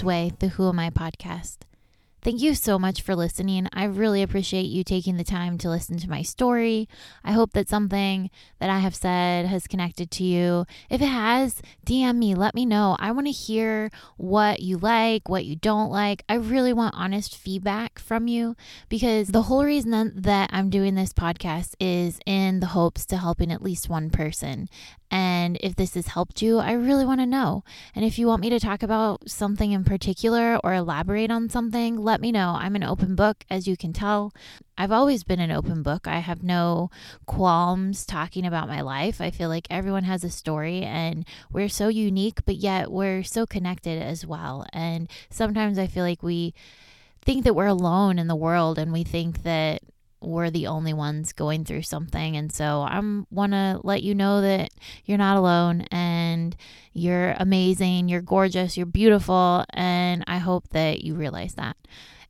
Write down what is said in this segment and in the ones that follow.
way, the Who Am I podcast. Thank you so much for listening. I really appreciate you taking the time to listen to my story. I hope that something that I have said has connected to you. If it has, DM me, let me know. I want to hear what you like, what you don't like. I really want honest feedback from you because the whole reason that I'm doing this podcast is in the hopes to helping at least one person. And if this has helped you, I really want to know. And if you want me to talk about something in particular or elaborate on something, let me know. I'm an open book, as you can tell. I've always been an open book. I have no qualms talking about my life. I feel like everyone has a story and we're so unique, but yet we're so connected as well. And sometimes I feel like we think that we're alone in the world and we think that we're the only ones going through something. And so I want to let you know that you're not alone and you're amazing, you're gorgeous, you're beautiful. And I hope that you realize that.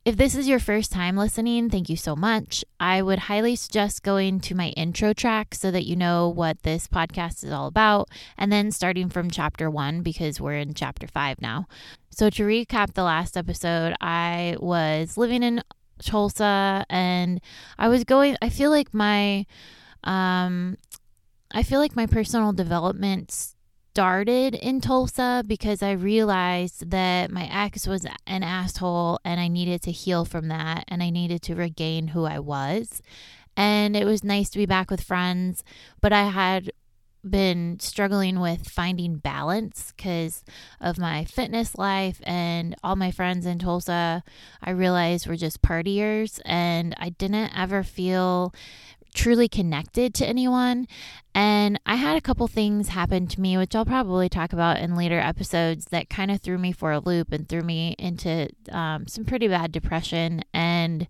If this is your first time listening, thank you so much. I would highly suggest going to my intro track so that you know what this podcast is all about, and then starting from chapter one because we're in chapter five now. So, to recap the last episode, I was living in Tulsa and I was going I feel like my um I feel like my personal development started in Tulsa because I realized that my ex was an asshole and I needed to heal from that and I needed to regain who I was. And it was nice to be back with friends, but I had been struggling with finding balance because of my fitness life and all my friends in Tulsa. I realized were just partiers, and I didn't ever feel truly connected to anyone. And I had a couple things happen to me, which I'll probably talk about in later episodes, that kind of threw me for a loop and threw me into um, some pretty bad depression. And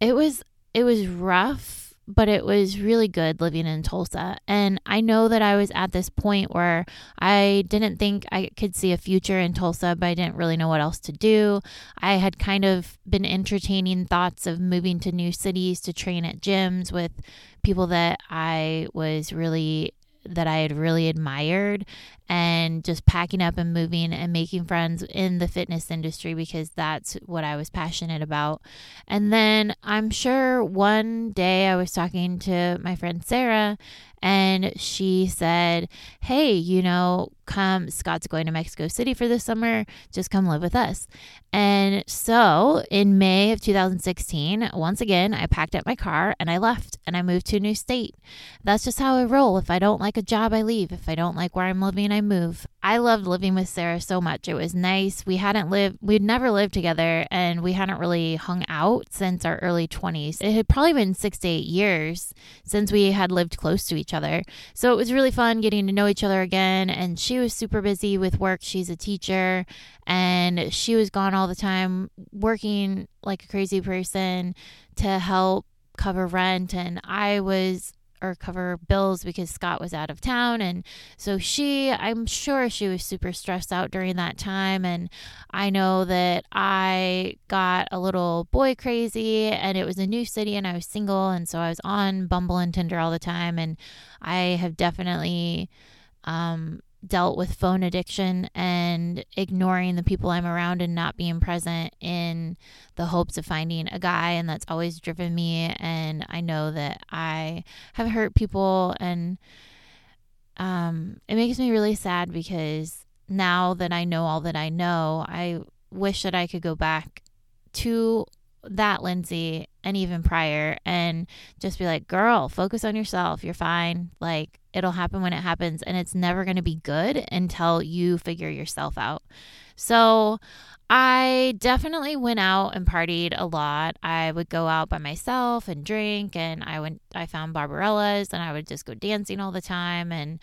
it was it was rough but it was really good living in Tulsa. And I know that I was at this point where I didn't think I could see a future in Tulsa, but I didn't really know what else to do. I had kind of been entertaining thoughts of moving to new cities to train at gyms with people that I was really that I had really admired and just packing up and moving and making friends in the fitness industry because that's what I was passionate about. And then I'm sure one day I was talking to my friend Sarah and she said, Hey, you know, come, Scott's going to Mexico City for the summer. Just come live with us. And so in May of 2016, once again, I packed up my car and I left and I moved to a new state. That's just how I roll. If I don't like a job, I leave. If I don't like where I'm living, I move. I loved living with Sarah so much. It was nice. We hadn't lived, we'd never lived together and we hadn't really hung out since our early 20s. It had probably been six to eight years since we had lived close to each other. So it was really fun getting to know each other again. And she was super busy with work. She's a teacher and she was gone all the time working like a crazy person to help cover rent. And I was or cover bills because Scott was out of town. And so she, I'm sure she was super stressed out during that time. And I know that I got a little boy crazy and it was a new city and I was single. And so I was on Bumble and Tinder all the time. And I have definitely, um, dealt with phone addiction and ignoring the people I'm around and not being present in the hopes of finding a guy. And that's always driven me. And I know that I have hurt people. And um, it makes me really sad because now that I know all that I know, I wish that I could go back to that Lindsay and even prior and just be like, girl, focus on yourself. You're fine. Like, it'll happen when it happens. And it's never going to be good until you figure yourself out. So, I definitely went out and partied a lot. I would go out by myself and drink, and I went. I found Barbarella's, and I would just go dancing all the time. And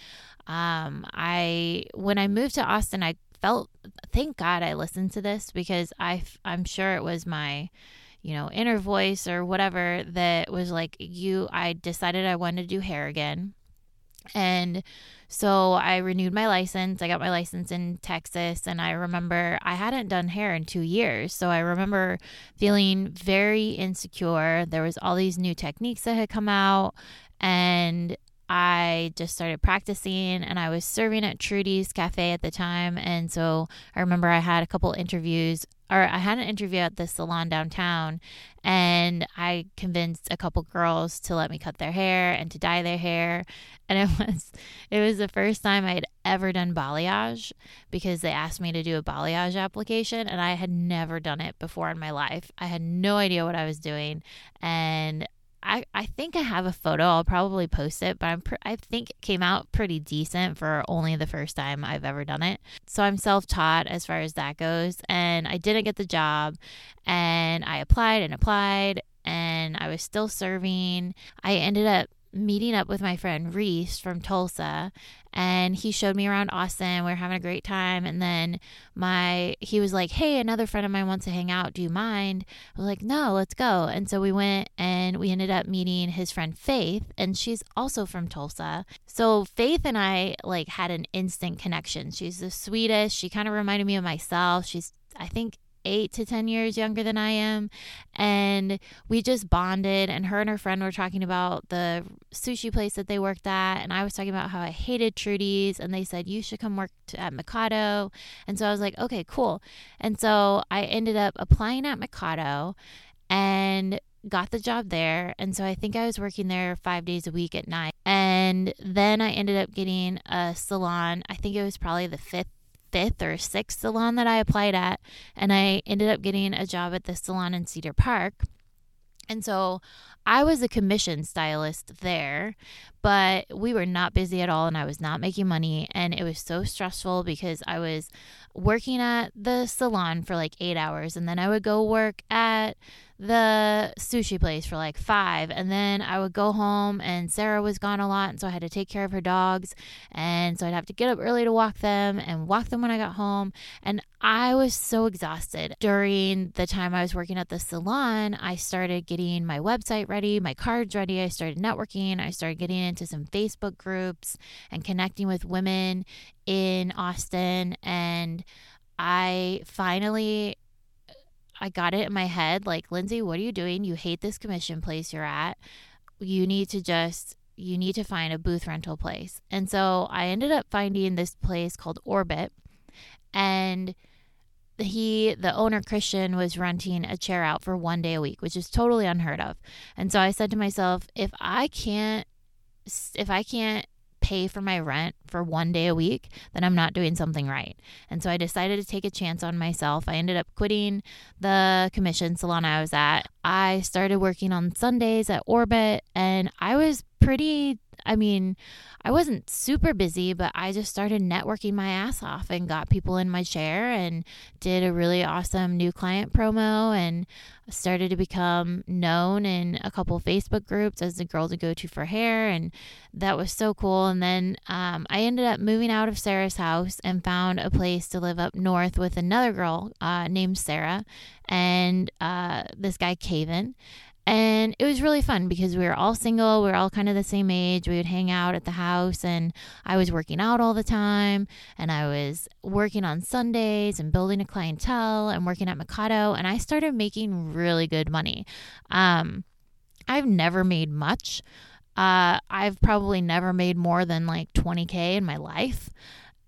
um, I, when I moved to Austin, I felt. Thank God I listened to this because I, I'm sure it was my you know, inner voice or whatever that was like, you, I decided I wanted to do hair again. And so I renewed my license. I got my license in Texas. And I remember I hadn't done hair in two years. So I remember feeling very insecure. There was all these new techniques that had come out. And I just started practicing and I was serving at Trudy's Cafe at the time. And so I remember I had a couple interviews or I had an interview at the salon downtown and I convinced a couple girls to let me cut their hair and to dye their hair. And it was it was the first time I'd ever done balayage because they asked me to do a balayage application and I had never done it before in my life. I had no idea what I was doing and I, I think I have a photo. I'll probably post it, but I'm pr- I think it came out pretty decent for only the first time I've ever done it. So I'm self taught as far as that goes. And I didn't get the job, and I applied and applied, and I was still serving. I ended up meeting up with my friend Reese from Tulsa and he showed me around Austin. We were having a great time. And then my he was like, Hey, another friend of mine wants to hang out. Do you mind? I was like, No, let's go. And so we went and we ended up meeting his friend Faith, and she's also from Tulsa. So Faith and I like had an instant connection. She's the sweetest. She kind of reminded me of myself. She's I think eight to 10 years younger than I am. And we just bonded. And her and her friend were talking about the sushi place that they worked at. And I was talking about how I hated Trudy's. And they said, You should come work at Mikado. And so I was like, Okay, cool. And so I ended up applying at Mikado and got the job there. And so I think I was working there five days a week at night. And then I ended up getting a salon. I think it was probably the fifth fifth or sixth salon that I applied at, and I ended up getting a job at the salon in Cedar Park. And so I was a commission stylist there, but we were not busy at all and I was not making money. And it was so stressful because I was working at the salon for like eight hours and then I would go work at the sushi place for like five. And then I would go home, and Sarah was gone a lot. And so I had to take care of her dogs. And so I'd have to get up early to walk them and walk them when I got home. And I was so exhausted. During the time I was working at the salon, I started getting my website ready, my cards ready. I started networking. I started getting into some Facebook groups and connecting with women in Austin. And I finally I got it in my head like, Lindsay, what are you doing? You hate this commission place you're at. You need to just you need to find a booth rental place. And so I ended up finding this place called Orbit and he the owner Christian was renting a chair out for one day a week, which is totally unheard of. And so I said to myself, if I can't if I can't pay for my rent for one day a week, then I'm not doing something right. And so I decided to take a chance on myself. I ended up quitting the commission salon I was at. I started working on Sundays at Orbit, and I was pretty I mean, I wasn't super busy, but I just started networking my ass off and got people in my chair and did a really awesome new client promo and started to become known in a couple Facebook groups as the girl to go to for hair. And that was so cool. And then um, I ended up moving out of Sarah's house and found a place to live up north with another girl uh, named Sarah and uh, this guy, Caven. And it was really fun because we were all single. We were all kind of the same age. We would hang out at the house, and I was working out all the time. And I was working on Sundays and building a clientele and working at Mikado. And I started making really good money. Um, I've never made much. Uh, I've probably never made more than like 20K in my life.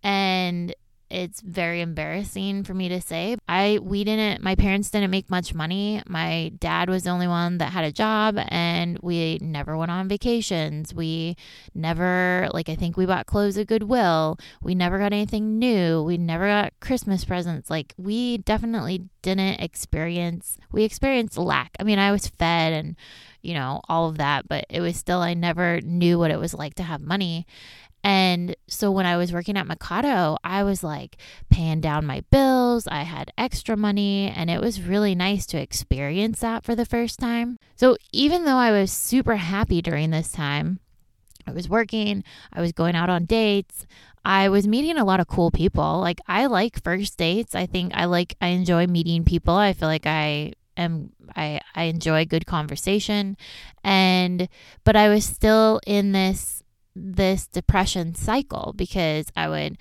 And it's very embarrassing for me to say. I we didn't my parents didn't make much money. My dad was the only one that had a job and we never went on vacations. We never like I think we bought clothes at Goodwill. We never got anything new. We never got Christmas presents. Like we definitely didn't experience we experienced lack. I mean, I was fed and you know, all of that, but it was still I never knew what it was like to have money. And so when I was working at Mikado, I was like paying down my bills. I had extra money, and it was really nice to experience that for the first time. So even though I was super happy during this time, I was working, I was going out on dates, I was meeting a lot of cool people. Like I like first dates. I think I like I enjoy meeting people. I feel like I am I I enjoy good conversation and but I was still in this this depression cycle because I would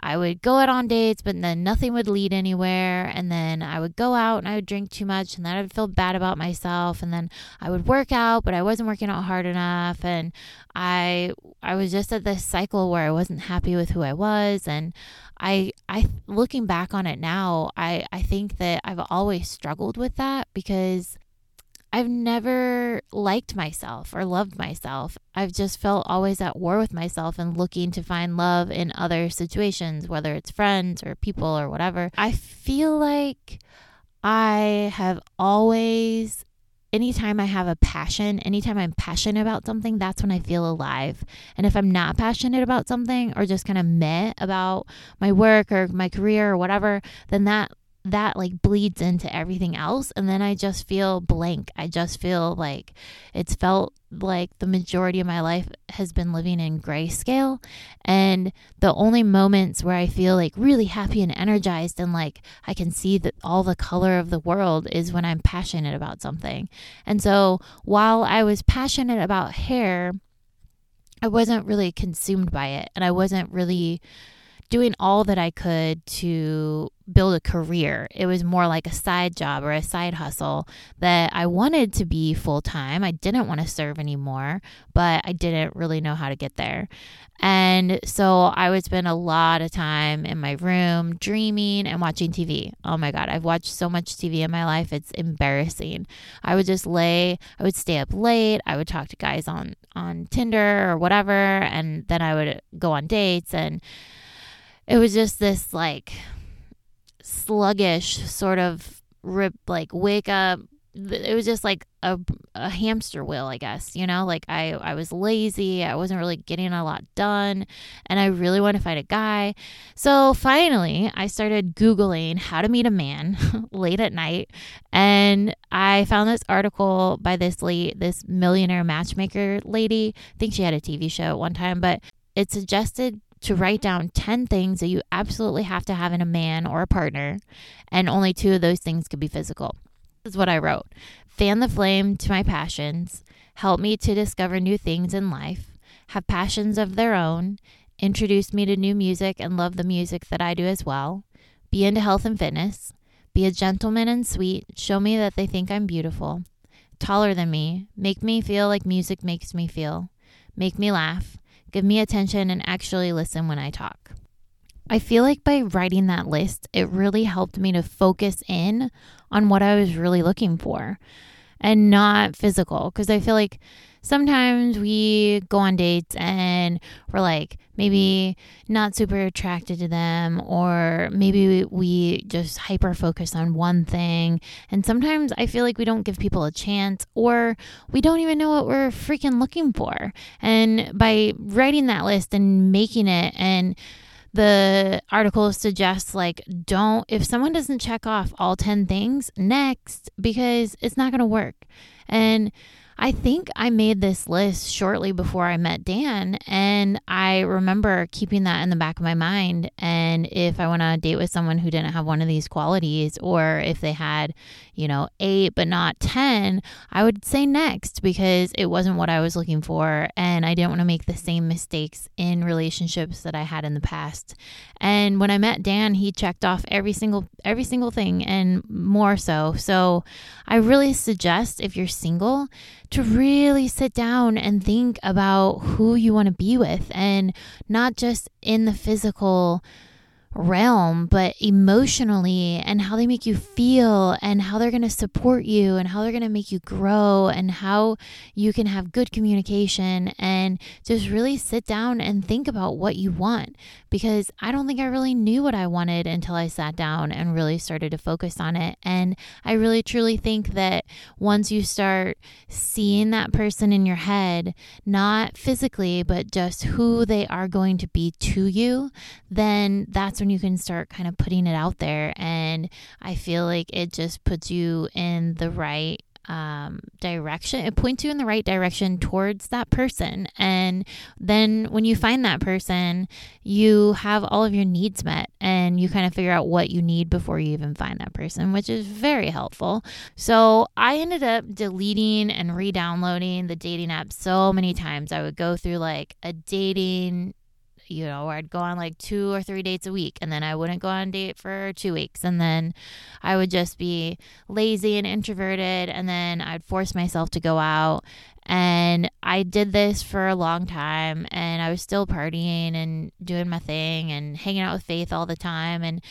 I would go out on dates, but then nothing would lead anywhere. And then I would go out and I would drink too much, and then I would feel bad about myself. And then I would work out, but I wasn't working out hard enough. And I I was just at this cycle where I wasn't happy with who I was. And I I looking back on it now, I I think that I've always struggled with that because I've never liked myself or loved myself. I've just felt always at war with myself and looking to find love in other situations, whether it's friends or people or whatever. I feel like I have always, anytime I have a passion, anytime I'm passionate about something, that's when I feel alive. And if I'm not passionate about something or just kind of meh about my work or my career or whatever, then that that like bleeds into everything else and then I just feel blank. I just feel like it's felt like the majority of my life has been living in grayscale and the only moments where I feel like really happy and energized and like I can see that all the color of the world is when I'm passionate about something. And so while I was passionate about hair, I wasn't really consumed by it and I wasn't really doing all that I could to build a career. It was more like a side job or a side hustle that I wanted to be full time. I didn't want to serve anymore, but I didn't really know how to get there. And so I would spend a lot of time in my room dreaming and watching TV. Oh my God, I've watched so much TV in my life, it's embarrassing. I would just lay, I would stay up late, I would talk to guys on, on Tinder or whatever, and then I would go on dates and it was just this like sluggish sort of rip like wake up. It was just like a, a hamster wheel i guess you know? Like i i was lazy. I wasn't really getting a lot done and i really wanted to find a guy. So finally i started googling how to meet a man late at night and i found this article by this late this millionaire matchmaker lady. I think she had a tv show at one time but it suggested to write down 10 things that you absolutely have to have in a man or a partner, and only two of those things could be physical. This is what I wrote. Fan the flame to my passions, help me to discover new things in life, have passions of their own, introduce me to new music and love the music that I do as well, be into health and fitness, be a gentleman and sweet, show me that they think I'm beautiful, taller than me, make me feel like music makes me feel, make me laugh, give me attention, and actually listen when I talk. I feel like by writing that list, it really helped me to focus in on what I was really looking for and not physical. Because I feel like sometimes we go on dates and we're like maybe not super attracted to them, or maybe we just hyper focus on one thing. And sometimes I feel like we don't give people a chance, or we don't even know what we're freaking looking for. And by writing that list and making it and the article suggests like don't if someone doesn't check off all 10 things next because it's not going to work. And I think I made this list shortly before I met Dan, and I remember keeping that in the back of my mind. And if I went on a date with someone who didn't have one of these qualities, or if they had, you know, eight but not 10, I would say next because it wasn't what I was looking for. And I didn't want to make the same mistakes in relationships that I had in the past. And when I met Dan, he checked off every single every single thing and more so. So I really suggest if you're single to really sit down and think about who you want to be with and not just in the physical realm, but emotionally and how they make you feel and how they're going to support you and how they're going to make you grow and how you can have good communication and just really sit down and think about what you want. Because I don't think I really knew what I wanted until I sat down and really started to focus on it. And I really truly think that once you start seeing that person in your head, not physically, but just who they are going to be to you, then that's when you can start kind of putting it out there. And I feel like it just puts you in the right um, direction. It points you in the right direction towards that person. And then when you find that person, you have all of your needs met and you kind of figure out what you need before you even find that person, which is very helpful. So I ended up deleting and re downloading the dating app so many times. I would go through like a dating you know, where I'd go on like two or three dates a week and then I wouldn't go on a date for two weeks. And then I would just be lazy and introverted. And then I'd force myself to go out. And I did this for a long time and I was still partying and doing my thing and hanging out with Faith all the time. And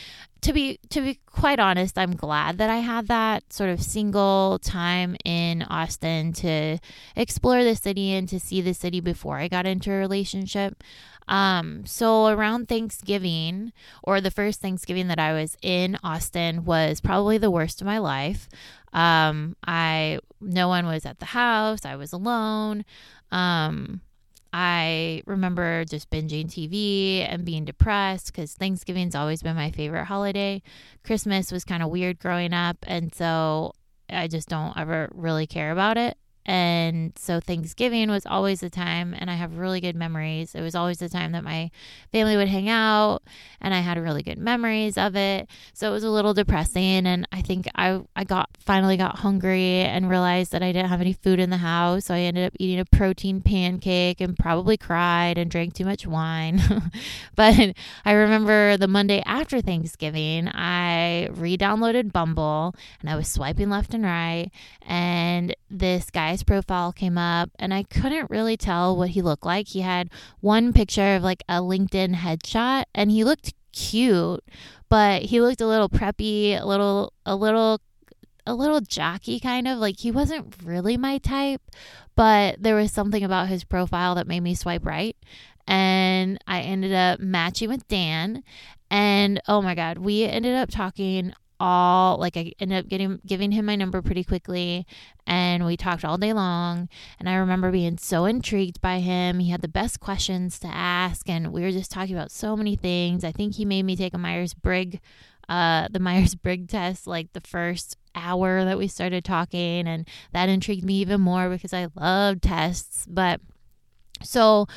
to be to be quite honest, I'm glad that I had that sort of single time in Austin to explore the city and to see the city before I got into a relationship. Um, so around Thanksgiving or the first Thanksgiving that I was in Austin was probably the worst of my life. Um, I no one was at the house. I was alone. Um, I remember just binging TV and being depressed because Thanksgiving's always been my favorite holiday. Christmas was kind of weird growing up, and so I just don't ever really care about it. And so Thanksgiving was always the time, and I have really good memories. It was always the time that my family would hang out, and I had really good memories of it. So it was a little depressing, and I think I I got finally got hungry and realized that I didn't have any food in the house. So I ended up eating a protein pancake and probably cried and drank too much wine. but I remember the Monday after Thanksgiving, I re-downloaded Bumble, and I was swiping left and right, and this guy's profile came up and I couldn't really tell what he looked like. He had one picture of like a LinkedIn headshot and he looked cute, but he looked a little preppy, a little a little a little jockey kind of like he wasn't really my type, but there was something about his profile that made me swipe right. And I ended up matching with Dan and oh my god, we ended up talking all like I ended up getting giving him my number pretty quickly and we talked all day long and I remember being so intrigued by him. He had the best questions to ask and we were just talking about so many things. I think he made me take a Myers-Briggs uh the Myers-Briggs test like the first hour that we started talking and that intrigued me even more because I love tests, but so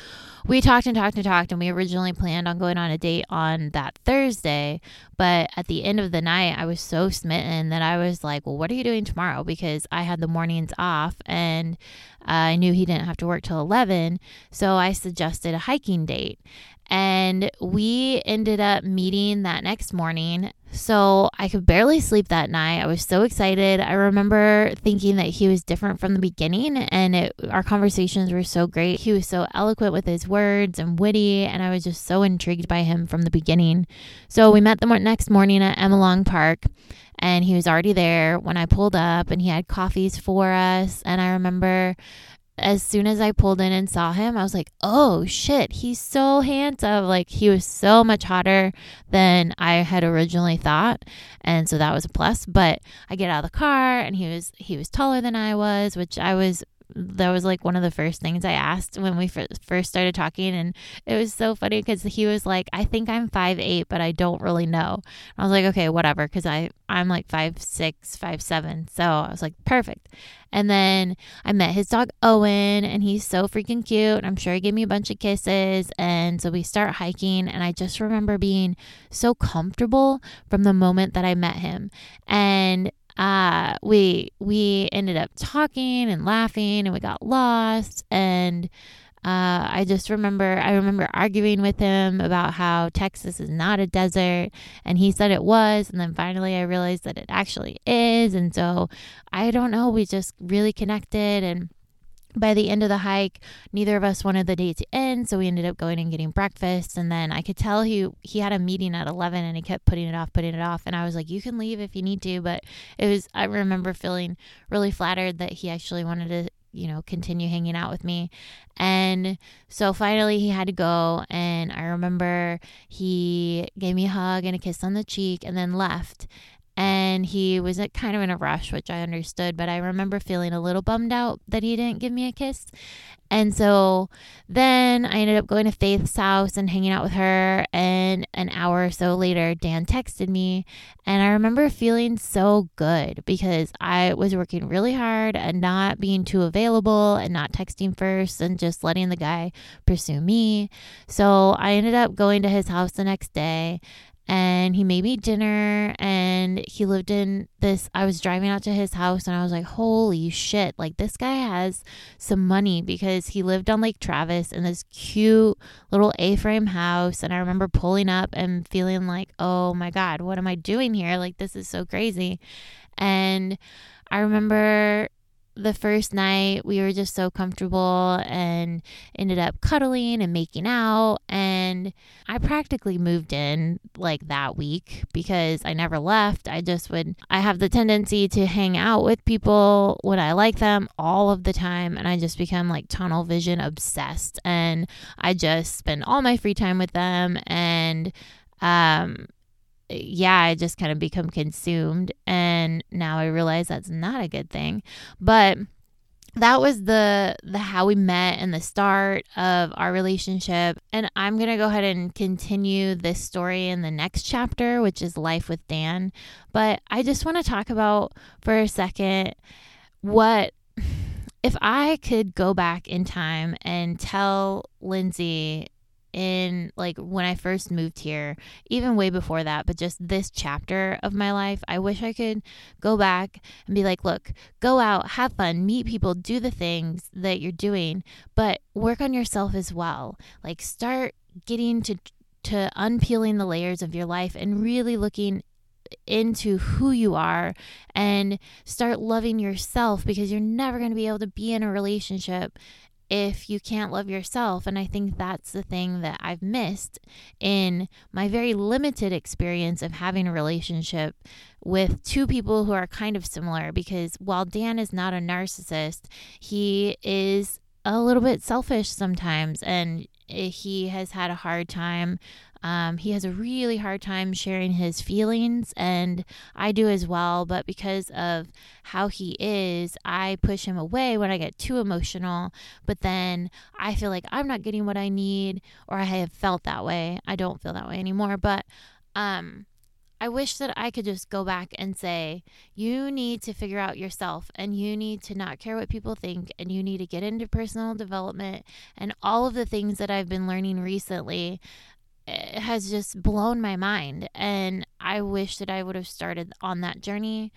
we talked and talked and talked, and we originally planned on going on a date on that Thursday. But at the end of the night, I was so smitten that I was like, Well, what are you doing tomorrow? Because I had the mornings off and I knew he didn't have to work till 11. So I suggested a hiking date. And we ended up meeting that next morning. So I could barely sleep that night. I was so excited. I remember thinking that he was different from the beginning, and it, our conversations were so great. He was so eloquent with his words and witty, and I was just so intrigued by him from the beginning. So we met the next morning at Emma Long Park and he was already there when I pulled up and he had coffees for us and I remember as soon as I pulled in and saw him, I was like, oh shit, he's so handsome. Like, he was so much hotter than I had originally thought. And so that was a plus. But I get out of the car and he was he was taller than I was, which I was that was like one of the first things I asked when we first started talking. And it was so funny because he was like, I think I'm five eight, but I don't really know. I was like, okay, whatever. Because I, I'm like five six, five seven. So I was like, perfect. And then I met his dog Owen, and he's so freaking cute. I'm sure he gave me a bunch of kisses. And so we start hiking, and I just remember being so comfortable from the moment that I met him. And uh, we we ended up talking and laughing and we got lost. And uh, I just remember I remember arguing with him about how Texas is not a desert and he said it was. And then finally I realized that it actually is. And so I don't know we just really connected and by the end of the hike, neither of us wanted the date to end, so we ended up going and getting breakfast. And then I could tell he he had a meeting at eleven, and he kept putting it off, putting it off. And I was like, "You can leave if you need to," but it was. I remember feeling really flattered that he actually wanted to, you know, continue hanging out with me. And so finally, he had to go, and I remember he gave me a hug and a kiss on the cheek, and then left and he was kind of in a rush, which I understood, but I remember feeling a little bummed out that he didn't give me a kiss. And so then I ended up going to Faith's house and hanging out with her. And an hour or so later, Dan texted me. And I remember feeling so good because I was working really hard and not being too available and not texting first and just letting the guy pursue me. So I ended up going to his house the next day and he made me dinner and he lived in this I was driving out to his house and I was like holy shit like this guy has some money because he lived on Lake Travis in this cute little A-frame house and I remember pulling up and feeling like oh my god what am I doing here? Like this is so crazy. And I remember the first night we were just so comfortable and ended up cuddling and making out. And I practically moved in like that week because I never left. I just would I have the tendency to hang out with people when I like them all of the time. And I just become like tunnel vision obsessed. And I just spend all my free time with them. And um yeah, I just kind of become consumed. And now I realize that's not a good thing. But that was the the how we met and the start of our relationship and i'm going to go ahead and continue this story in the next chapter which is life with dan but i just want to talk about for a second what if i could go back in time and tell lindsay in like when I first moved here, even way before that, but just this chapter of my life, I wish I could go back and be like, look, go out, have fun, meet people, do the things that you're doing, but work on yourself as well. Like start getting to to unpeeling the layers of your life and really looking into who you are and start loving yourself because you're never going to be able to be in a relationship if you can't love yourself. And I think that's the thing that I've missed in my very limited experience of having a relationship with two people who are kind of similar. Because while Dan is not a narcissist, he is a little bit selfish sometimes and eh, he has had a hard time um, he has a really hard time sharing his feelings, and I do as well. But because of how he is, I push him away when I get too emotional. But then I feel like I'm not getting what I need, or I have felt that way. I don't feel that way anymore. But um, I wish that I could just go back and say, you need to figure out yourself and you need to not care what people think and you need to get into personal development and all of the things that I've been learning recently has just blown my mind and i wish that i would have started on that journey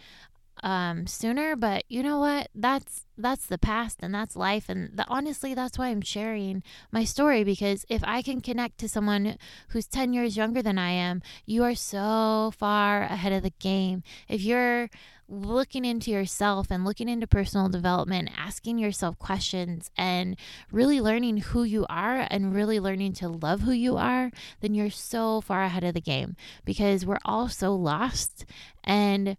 um, sooner but you know what? That's that's the past and that's life. And the, honestly that's why i'm sharing my story because if i can connect to someone who's 10 years younger than i am you are so far ahead of the game. If you're looking into yourself and looking into personal development, asking yourself questions and really learning who you are and really learning to love who you are, then you're so far ahead of the game because we're all so lost and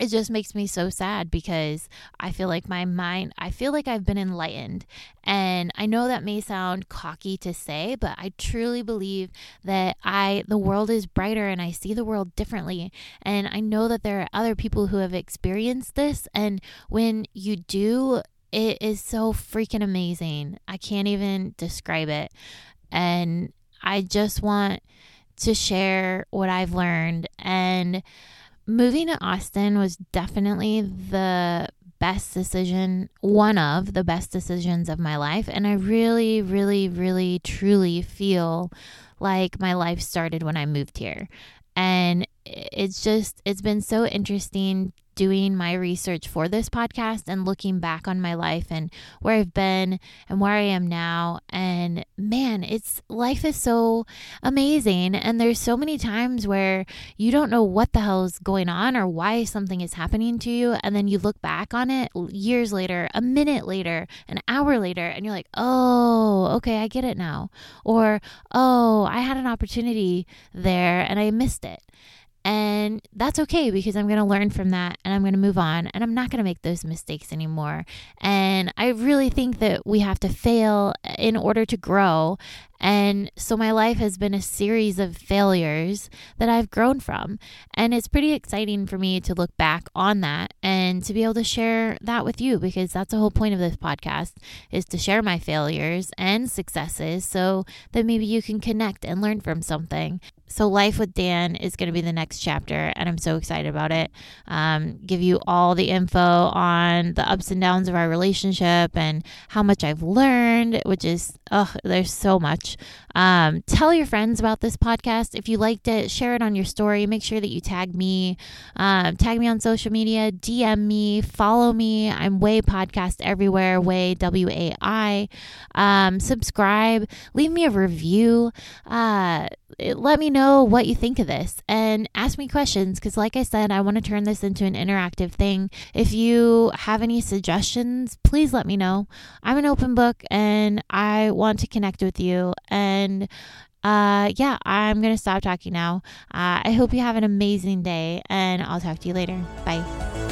it just makes me so sad because I feel like my mind, I feel like I've been enlightened. And I know that may sound cocky to say, but I truly believe that I the world is brighter and I see the world differently. And I know that there are other people who have experienced this and when you do, it is so freaking amazing. I can't even describe it. And I just want to share what I've learned and moving to Austin was definitely the best decision, one of the best decisions of my life. And I really, really, really, truly feel like my life started when I moved here. And it's just, it's been so interesting doing my research for this podcast and looking back on my life and where I've been and where I am now. And man, it's life is so amazing. And there's so many times where you don't know what the hell is going on or why something is happening to you. And then you look back on it years later, a minute later, an hour later, and you're like, oh, okay, I get it now. Or, oh, I had an opportunity there and I missed it. And that's okay because I'm going to learn from that and I'm going to move on and I'm not going to make those mistakes anymore. And I really think that we have to fail in order to grow. And so my life has been a series of failures that I've grown from. And it's pretty exciting for me to look back on that and to be able to share that with you because that's the whole point of this podcast is to share my failures and successes so that maybe you can connect and learn from something. So, Life with Dan is going to be the next chapter, and I'm so excited about it. Um, give you all the info on the ups and downs of our relationship and how much I've learned, which is, oh, there's so much much. Um, tell your friends about this podcast. If you liked it, share it on your story. Make sure that you tag me, um, tag me on social media, DM me, follow me. I'm Way Podcast everywhere, Way W A I. Um, subscribe, leave me a review. Uh, let me know what you think of this and ask me questions because, like I said, I want to turn this into an interactive thing. If you have any suggestions, please let me know. I'm an open book and I want to connect with you. And uh, yeah, I'm going to stop talking now. Uh, I hope you have an amazing day and I'll talk to you later. Bye.